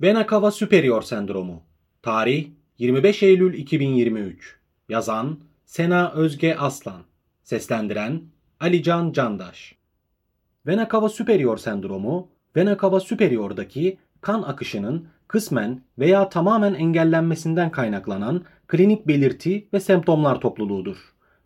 Vena cava superior sendromu. Tarih 25 Eylül 2023. Yazan Sena Özge Aslan. Seslendiren Alican Candaş. Vena cava superior sendromu, vena cava superior'daki kan akışının kısmen veya tamamen engellenmesinden kaynaklanan klinik belirti ve semptomlar topluluğudur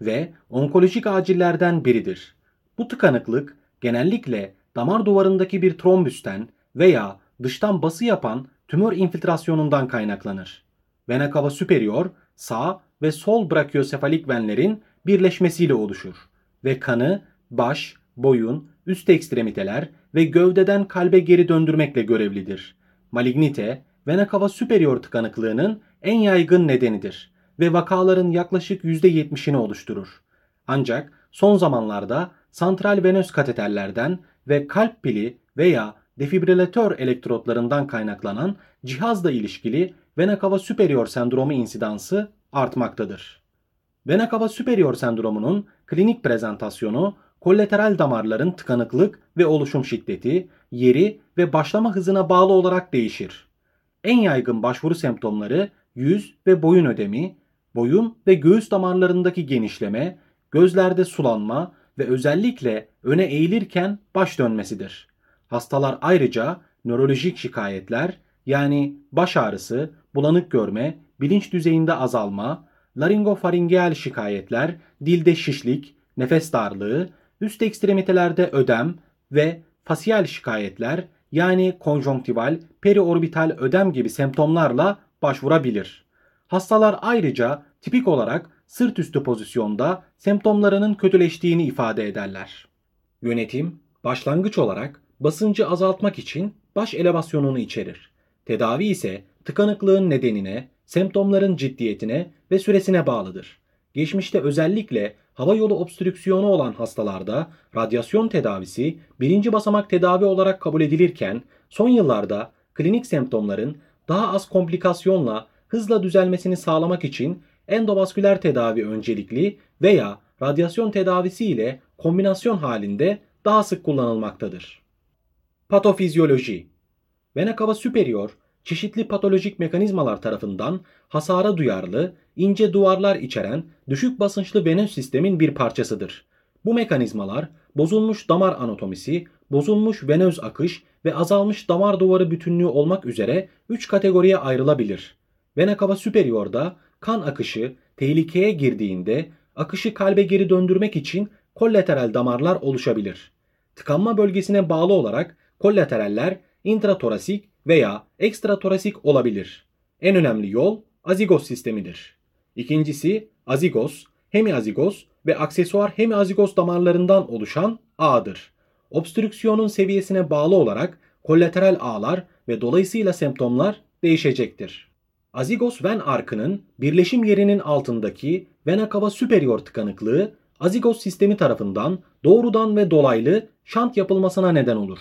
ve onkolojik acillerden biridir. Bu tıkanıklık genellikle damar duvarındaki bir trombüsten veya dıştan bası yapan tümör infiltrasyonundan kaynaklanır. Vena cava superior sağ ve sol brachiosefalik venlerin birleşmesiyle oluşur ve kanı baş, boyun, üst ekstremiteler ve gövdeden kalbe geri döndürmekle görevlidir. Malignite, vena cava superior tıkanıklığının en yaygın nedenidir ve vakaların yaklaşık %70'ini oluşturur. Ancak son zamanlarda santral venöz kateterlerden ve kalp pili veya defibrilatör elektrotlarından kaynaklanan cihazla ilişkili vena cava superior sendromu insidansı artmaktadır. Vena cava superior sendromunun klinik prezentasyonu kollateral damarların tıkanıklık ve oluşum şiddeti, yeri ve başlama hızına bağlı olarak değişir. En yaygın başvuru semptomları yüz ve boyun ödemi, boyun ve göğüs damarlarındaki genişleme, gözlerde sulanma ve özellikle öne eğilirken baş dönmesidir. Hastalar ayrıca nörolojik şikayetler yani baş ağrısı, bulanık görme, bilinç düzeyinde azalma, laringofaringeal şikayetler, dilde şişlik, nefes darlığı, üst ekstremitelerde ödem ve fasiyel şikayetler yani konjonktival, periorbital ödem gibi semptomlarla başvurabilir. Hastalar ayrıca tipik olarak sırt üstü pozisyonda semptomlarının kötüleştiğini ifade ederler. Yönetim başlangıç olarak basıncı azaltmak için baş elevasyonunu içerir. Tedavi ise tıkanıklığın nedenine, semptomların ciddiyetine ve süresine bağlıdır. Geçmişte özellikle hava yolu obstrüksiyonu olan hastalarda radyasyon tedavisi birinci basamak tedavi olarak kabul edilirken son yıllarda klinik semptomların daha az komplikasyonla hızla düzelmesini sağlamak için endovasküler tedavi öncelikli veya radyasyon tedavisi ile kombinasyon halinde daha sık kullanılmaktadır. Patofizyoloji Vena cava superior çeşitli patolojik mekanizmalar tarafından hasara duyarlı, ince duvarlar içeren düşük basınçlı venöz sistemin bir parçasıdır. Bu mekanizmalar bozulmuş damar anatomisi, bozulmuş venöz akış ve azalmış damar duvarı bütünlüğü olmak üzere 3 kategoriye ayrılabilir. Vena cava superior'da kan akışı tehlikeye girdiğinde akışı kalbe geri döndürmek için kollateral damarlar oluşabilir. Tıkanma bölgesine bağlı olarak kollateraller intratorasik veya ekstratorasik olabilir. En önemli yol azigos sistemidir. İkincisi azigos, hemiazigos ve aksesuar hemiazigos damarlarından oluşan ağdır. Obstrüksiyonun seviyesine bağlı olarak kollateral ağlar ve dolayısıyla semptomlar değişecektir. Azigos ven arkının birleşim yerinin altındaki vena cava superior tıkanıklığı azigos sistemi tarafından doğrudan ve dolaylı şant yapılmasına neden olur.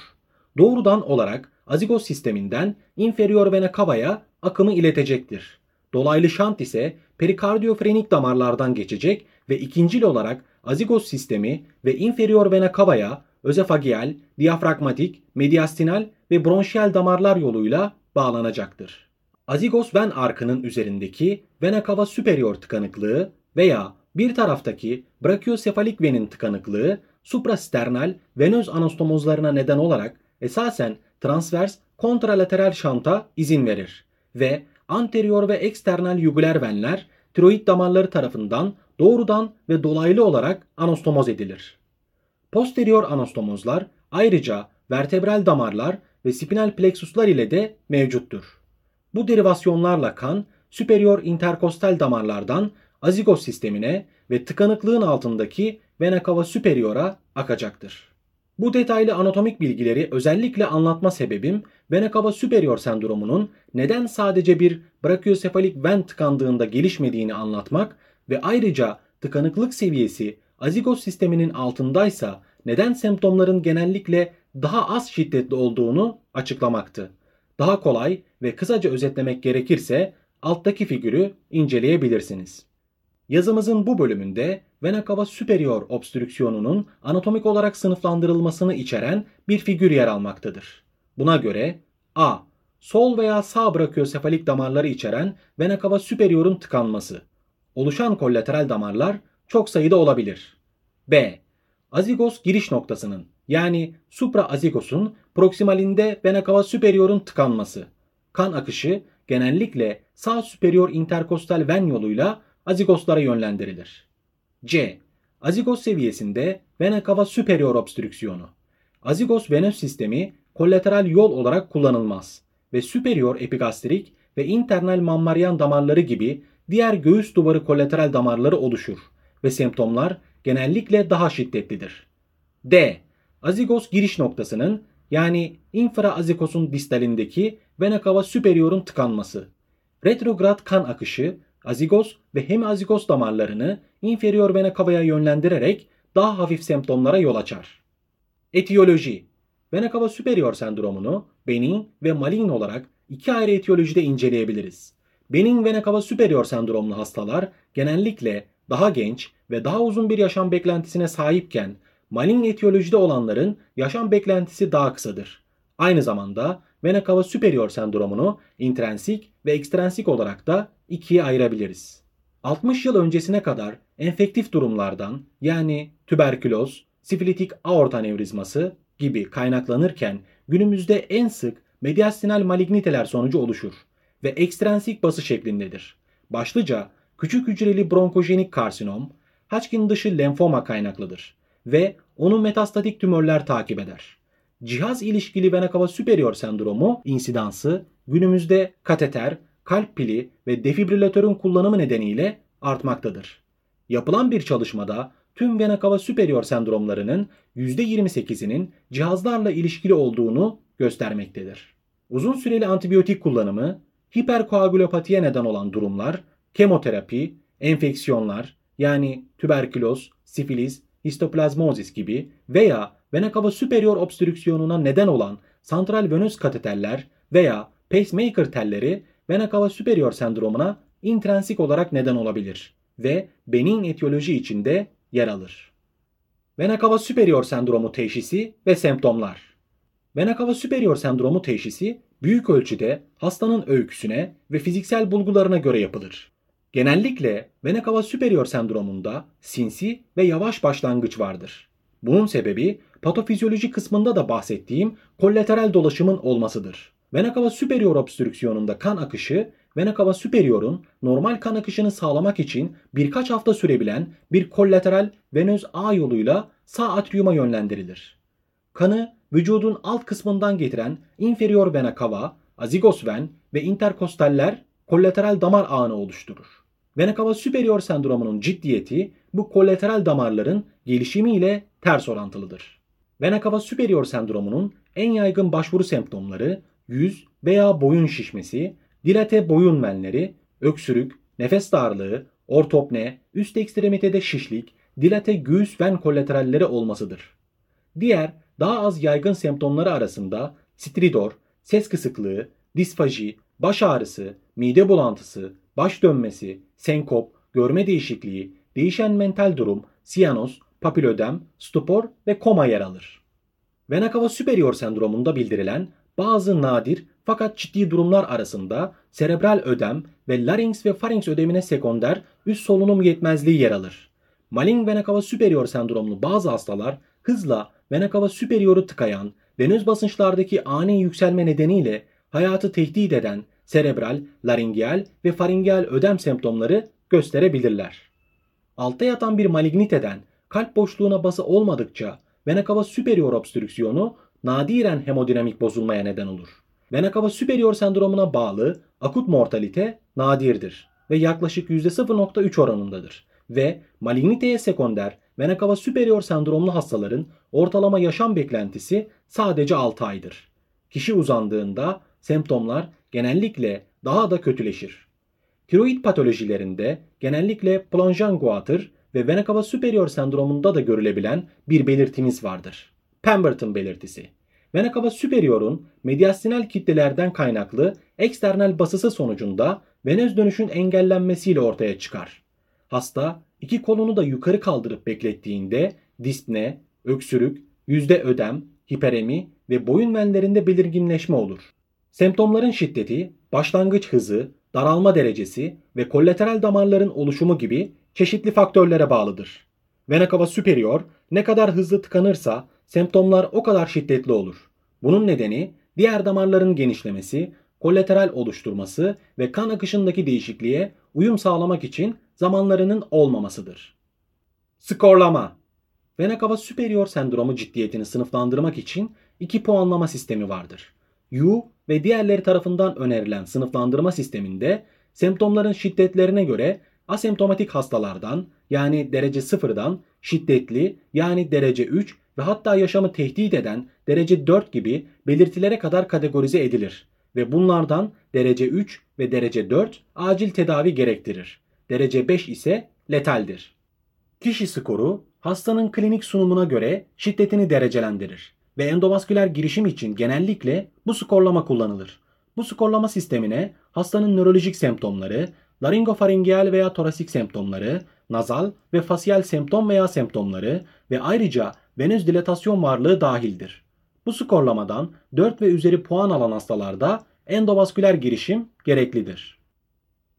Doğrudan olarak azigos sisteminden inferior vena cava'ya akımı iletecektir. Dolaylı şant ise perikardiyofrenik damarlardan geçecek ve ikincil olarak azigos sistemi ve inferior vena cava'ya özefagial, diyafragmatik, mediastinal ve bronşiyel damarlar yoluyla bağlanacaktır. Azigos ven arkının üzerindeki vena cava superior tıkanıklığı veya bir taraftaki brachiosefalik venin tıkanıklığı suprasternal venöz anastomozlarına neden olarak esasen transvers kontralateral şanta izin verir ve anterior ve eksternal yuguler venler tiroid damarları tarafından doğrudan ve dolaylı olarak anastomoz edilir. Posterior anastomozlar ayrıca vertebral damarlar ve spinal plexuslar ile de mevcuttur. Bu derivasyonlarla kan superior interkostal damarlardan azigos sistemine ve tıkanıklığın altındaki vena cava superior'a akacaktır. Bu detaylı anatomik bilgileri özellikle anlatma sebebim vena cava superior sendromunun neden sadece bir brachiosefalik ven tıkandığında gelişmediğini anlatmak ve ayrıca tıkanıklık seviyesi azigos sisteminin altındaysa neden semptomların genellikle daha az şiddetli olduğunu açıklamaktı. Daha kolay ve kısaca özetlemek gerekirse alttaki figürü inceleyebilirsiniz. Yazımızın bu bölümünde vena cava superior obstrüksiyonunun anatomik olarak sınıflandırılmasını içeren bir figür yer almaktadır. Buna göre A. Sol veya sağ brachiosefalik damarları içeren vena cava superior'un tıkanması. Oluşan kollateral damarlar çok sayıda olabilir. B. Azigos giriş noktasının yani supraazigos'un proksimalinde vena cava superior'un tıkanması. Kan akışı genellikle sağ superior interkostal ven yoluyla azigoslara yönlendirilir. C. Azigos seviyesinde vena cava superior obstrüksiyonu. Azigos venöz sistemi kollateral yol olarak kullanılmaz ve superior epigastrik ve internal mammaryan damarları gibi diğer göğüs duvarı kolateral damarları oluşur ve semptomlar genellikle daha şiddetlidir. D. Azigos giriş noktasının yani infraazikosun distalindeki vena cava superior'un tıkanması. Retrograd kan akışı azigos ve hemiazigos damarlarını inferior vena cava'ya yönlendirerek daha hafif semptomlara yol açar. Etiyoloji Vena cava superior sendromunu benin ve malign olarak iki ayrı etiyolojide inceleyebiliriz. Benin vena cava superior sendromlu hastalar genellikle daha genç ve daha uzun bir yaşam beklentisine sahipken malign etiyolojide olanların yaşam beklentisi daha kısadır. Aynı zamanda vena cava superior sendromunu intrinsik ve ekstrinsik olarak da ikiye ayırabiliriz. 60 yıl öncesine kadar enfektif durumlardan yani tüberküloz, sifilitik aorta anevrizması gibi kaynaklanırken günümüzde en sık mediastinal maligniteler sonucu oluşur ve ekstrensik bası şeklindedir. Başlıca küçük hücreli bronkojenik karsinom, Hodgkin dışı lenfoma kaynaklıdır ve onu metastatik tümörler takip eder. Cihaz ilişkili vena cava superior sendromu insidansı günümüzde kateter, kalp pili ve defibrilatörün kullanımı nedeniyle artmaktadır. Yapılan bir çalışmada tüm vena cava superior sendromlarının %28'inin cihazlarla ilişkili olduğunu göstermektedir. Uzun süreli antibiyotik kullanımı, hiperkoagülopatiye neden olan durumlar, kemoterapi, enfeksiyonlar yani tüberküloz, sifilis, histoplazmozis gibi veya vena cava superior obstrüksiyonuna neden olan santral venöz kateterler veya pacemaker telleri vena cava superior sendromuna intrinsik olarak neden olabilir ve benin etiyoloji içinde yer alır. Vena cava superior sendromu teşhisi ve semptomlar. Vena cava superior sendromu teşhisi büyük ölçüde hastanın öyküsüne ve fiziksel bulgularına göre yapılır. Genellikle vena cava superior sendromunda sinsi ve yavaş başlangıç vardır. Bunun sebebi patofizyoloji kısmında da bahsettiğim kollateral dolaşımın olmasıdır. Vena cava superior obstrüksiyonunda kan akışı vena cava superior'un normal kan akışını sağlamak için birkaç hafta sürebilen bir kollateral venöz ağ yoluyla sağ atriuma yönlendirilir. Kanı vücudun alt kısmından getiren inferior vena cava, azigos ven ve interkostaller kollateral damar ağını oluşturur. Vena cava superior sendromunun ciddiyeti bu kollateral damarların gelişimiyle ters orantılıdır. Vena cava superior sendromunun en yaygın başvuru semptomları yüz veya boyun şişmesi, dilate boyun venleri, öksürük, nefes darlığı, ortopne, üst ekstremitede şişlik, dilate göğüs ven kolateralleri olmasıdır. Diğer daha az yaygın semptomları arasında stridor, ses kısıklığı, disfaji, baş ağrısı, mide bulantısı, baş dönmesi, senkop, görme değişikliği, değişen mental durum, siyanos, papilödem, stupor ve koma yer alır. Vena cava superior sendromunda bildirilen bazı nadir fakat ciddi durumlar arasında serebral ödem ve larynx ve pharynx ödemine sekonder üst solunum yetmezliği yer alır. Malign vena cava superior sendromlu bazı hastalar hızla vena cava superior'u tıkayan venöz basınçlardaki ani yükselme nedeniyle hayatı tehdit eden serebral, laringeal ve faringeal ödem semptomları gösterebilirler. Altta yatan bir maligniteden kalp boşluğuna bası olmadıkça vena cava superior obstrüksiyonu nadiren hemodinamik bozulmaya neden olur. Vena cava superior sendromuna bağlı akut mortalite nadirdir ve yaklaşık %0.3 oranındadır ve maligniteye sekonder vena cava superior sendromlu hastaların ortalama yaşam beklentisi sadece 6 aydır. Kişi uzandığında semptomlar genellikle daha da kötüleşir. Tiroid patolojilerinde genellikle plonjan guatr ve vena cava superior sendromunda da görülebilen bir belirtimiz vardır. Pemberton belirtisi. Vena cava superior'un mediastinal kitlelerden kaynaklı eksternal basısı sonucunda venöz dönüşün engellenmesiyle ortaya çıkar. Hasta iki kolunu da yukarı kaldırıp beklettiğinde dispne, öksürük, yüzde ödem, hiperemi ve boyun venlerinde belirginleşme olur. Semptomların şiddeti, başlangıç hızı, daralma derecesi ve kollateral damarların oluşumu gibi çeşitli faktörlere bağlıdır. Vena cava superior ne kadar hızlı tıkanırsa semptomlar o kadar şiddetli olur. Bunun nedeni diğer damarların genişlemesi, kolateral oluşturması ve kan akışındaki değişikliğe uyum sağlamak için zamanlarının olmamasıdır. Skorlama Vena cava superior sendromu ciddiyetini sınıflandırmak için iki puanlama sistemi vardır. U ve diğerleri tarafından önerilen sınıflandırma sisteminde semptomların şiddetlerine göre asemptomatik hastalardan yani derece sıfırdan şiddetli yani derece 3 ve hatta yaşamı tehdit eden derece 4 gibi belirtilere kadar kategorize edilir ve bunlardan derece 3 ve derece 4 acil tedavi gerektirir. Derece 5 ise letaldir. Kişi skoru hastanın klinik sunumuna göre şiddetini derecelendirir ve endovasküler girişim için genellikle bu skorlama kullanılır. Bu skorlama sistemine hastanın nörolojik semptomları, laringofaringeal veya torasik semptomları, nazal ve fasyal semptom veya semptomları ve ayrıca venöz dilatasyon varlığı dahildir. Bu skorlamadan 4 ve üzeri puan alan hastalarda endovasküler girişim gereklidir.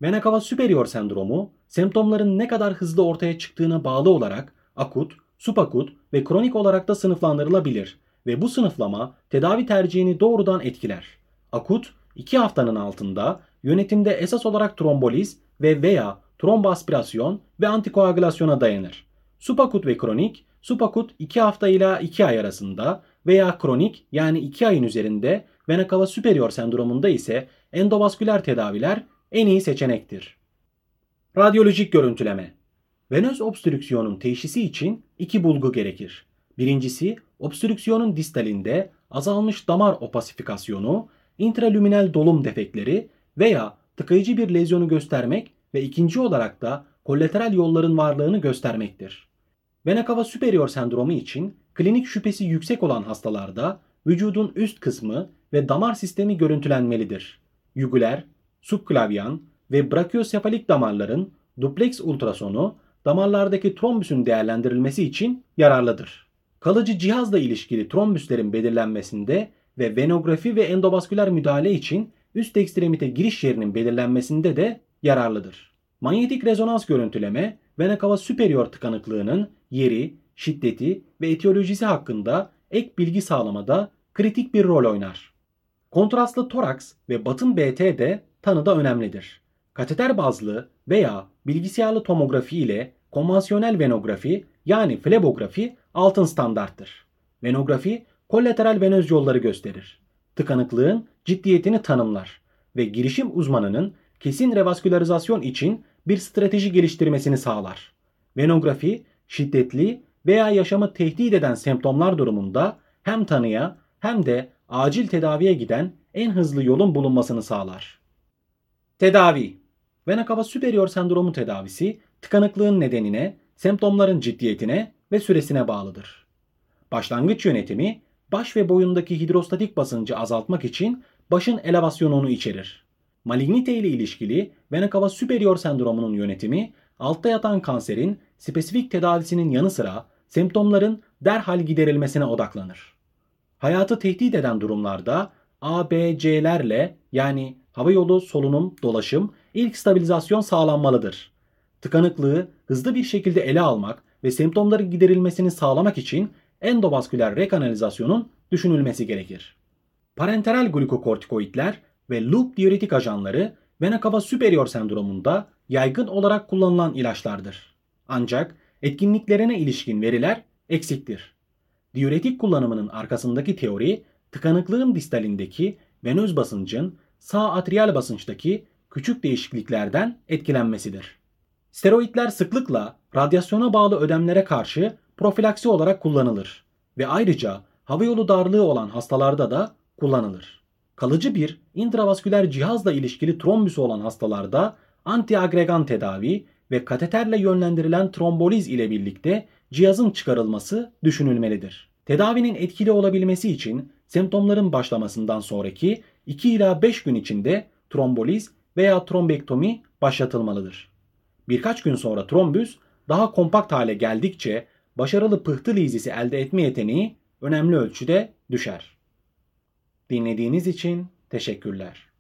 Vena cava superior sendromu semptomların ne kadar hızlı ortaya çıktığına bağlı olarak akut, subakut ve kronik olarak da sınıflandırılabilir ve bu sınıflama tedavi tercihini doğrudan etkiler. Akut 2 haftanın altında yönetimde esas olarak tromboliz ve veya tromboaspirasyon ve antikoagülasyona dayanır. Subakut ve kronik, subakut 2 hafta ile 2 ay arasında veya kronik yani 2 ayın üzerinde vena superior sendromunda ise endovasküler tedaviler en iyi seçenektir. Radyolojik görüntüleme Venöz obstrüksiyonun teşhisi için iki bulgu gerekir. Birincisi obstrüksiyonun distalinde azalmış damar opasifikasyonu, intralüminal dolum defekleri veya tıkayıcı bir lezyonu göstermek ve ikinci olarak da kolateral yolların varlığını göstermektir. Vena cava superior sendromu için klinik şüphesi yüksek olan hastalarda vücudun üst kısmı ve damar sistemi görüntülenmelidir. Yugüler, subklavyan ve brachiosefalik damarların duplex ultrasonu damarlardaki trombüsün değerlendirilmesi için yararlıdır. Kalıcı cihazla ilişkili trombüslerin belirlenmesinde ve venografi ve endovasküler müdahale için üst ekstremite giriş yerinin belirlenmesinde de yararlıdır. Manyetik rezonans görüntüleme vena cava superior tıkanıklığının yeri, şiddeti ve etiyolojisi hakkında ek bilgi sağlamada kritik bir rol oynar. Kontrastlı toraks ve batın BT de tanıda önemlidir. Kateter bazlı veya bilgisayarlı tomografi ile konvansiyonel venografi yani flebografi altın standarttır. Venografi kolateral venöz yolları gösterir. Tıkanıklığın ciddiyetini tanımlar ve girişim uzmanının kesin revaskülarizasyon için bir strateji geliştirmesini sağlar. Venografi şiddetli veya yaşamı tehdit eden semptomlar durumunda hem tanıya hem de acil tedaviye giden en hızlı yolun bulunmasını sağlar. Tedavi Vena cava superior sendromu tedavisi tıkanıklığın nedenine, semptomların ciddiyetine ve süresine bağlıdır. Başlangıç yönetimi baş ve boyundaki hidrostatik basıncı azaltmak için başın elevasyonunu içerir. Malignite ile ilişkili vena cava superior sendromunun yönetimi altta yatan kanserin spesifik tedavisinin yanı sıra semptomların derhal giderilmesine odaklanır. Hayatı tehdit eden durumlarda ABC'lerle yani havayolu, solunum, dolaşım ilk stabilizasyon sağlanmalıdır. Tıkanıklığı hızlı bir şekilde ele almak ve semptomların giderilmesini sağlamak için endovasküler rekanalizasyonun düşünülmesi gerekir. Parenteral glukokortikoidler ve loop diüretik ajanları vena cava superior sendromunda yaygın olarak kullanılan ilaçlardır. Ancak etkinliklerine ilişkin veriler eksiktir. Diüretik kullanımının arkasındaki teori tıkanıklığın distalindeki venöz basıncın sağ atriyal basınçtaki küçük değişikliklerden etkilenmesidir. Steroidler sıklıkla radyasyona bağlı ödemlere karşı profilaksi olarak kullanılır ve ayrıca havayolu darlığı olan hastalarda da kullanılır. Kalıcı bir intravasküler cihazla ilişkili trombüsü olan hastalarda antiagregan tedavi ve kateterle yönlendirilen tromboliz ile birlikte cihazın çıkarılması düşünülmelidir. Tedavinin etkili olabilmesi için semptomların başlamasından sonraki 2 ila 5 gün içinde tromboliz veya trombektomi başlatılmalıdır. Birkaç gün sonra trombüs daha kompakt hale geldikçe başarılı pıhtı lizisi elde etme yeteneği önemli ölçüde düşer. Dinlediğiniz için teşekkürler.